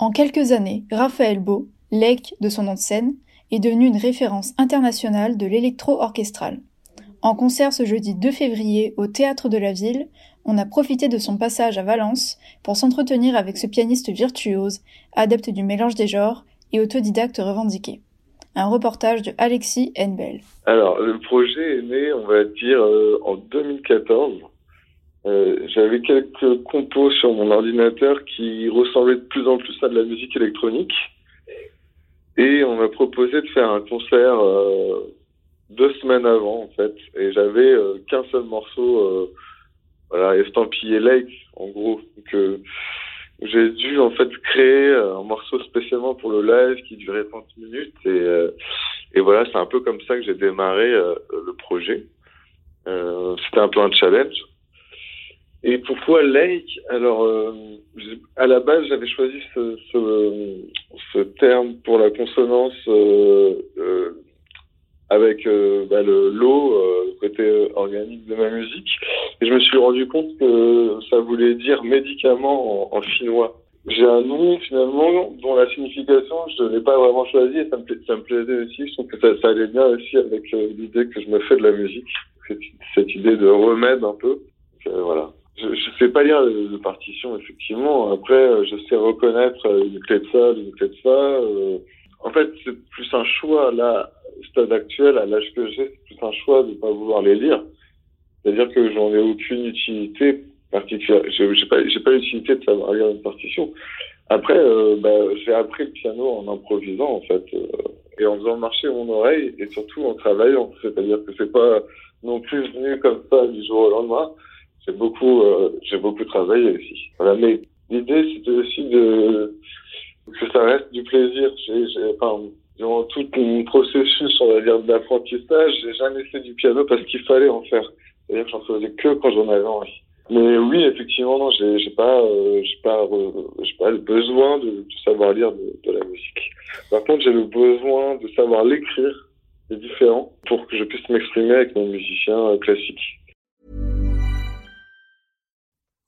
En quelques années, Raphaël Beau, Lake de son nom de scène, est devenu une référence internationale de l'électro-orchestral. En concert ce jeudi 2 février au Théâtre de la Ville, on a profité de son passage à Valence pour s'entretenir avec ce pianiste virtuose, adepte du mélange des genres et autodidacte revendiqué. Un reportage de Alexis Henbel. Alors, le projet est né, on va dire, euh, en 2014. Euh, J'avais quelques compos sur mon ordinateur qui ressemblaient de plus en plus à de la musique électronique. Et on m'a proposé de faire un concert euh, deux semaines avant, en fait. Et j'avais euh, qu'un seul morceau, euh, voilà, estampillé Lake, en gros. Donc, j'ai dû en fait créer un morceau spécialement pour le live qui durait 30 minutes et, et voilà c'est un peu comme ça que j'ai démarré le projet c'était un peu un challenge et pourquoi Lake? Alors euh, à la base j'avais choisi ce, ce, ce, terme pour la consonance euh, euh, avec bah, le l'eau côté organique de ma musique et je me suis rendu compte que ça voulait dire médicament en, finnois. J'ai un nom finalement dont la signification je ne l'ai pas vraiment choisi et ça me, plaisait aussi. Je trouve que ça, allait bien aussi avec euh, l'idée que je me fais de la musique, cette, idée de remède un peu. Euh, voilà. Je ne sais pas lire de, partition effectivement. Après, euh, je sais reconnaître une clé de ça, une clé de ça. Euh, en fait, c'est plus un choix là, au stade actuel, à l'âge que j'ai, c'est plus un choix de ne pas vouloir les lire. C'est-à-dire que j'en ai aucune utilité particulière. J'ai, j'ai pas, l'utilité de savoir lire une partition. Après, euh, bah, j'ai appris le piano en improvisant en fait, euh, et en faisant marcher mon oreille, et surtout en travaillant. C'est-à-dire que c'est pas non plus venu comme ça du jour au lendemain. J'ai beaucoup, euh, j'ai beaucoup travaillé aussi. Voilà, mais l'idée c'était aussi de que ça reste du plaisir. J'ai, j'ai, enfin, durant tout mon processus, on va dire, d'apprentissage, j'ai jamais fait du piano parce qu'il fallait en faire. C'est-à-dire que j'en faisais que quand j'en avais envie. Mais oui, effectivement, non, j'ai, pas, euh, j'ai pas, euh, j'ai pas le besoin de, de savoir lire de, de, la musique. Par contre, j'ai le besoin de savoir l'écrire, c'est différent, pour que je puisse m'exprimer avec mon musicien euh, classique.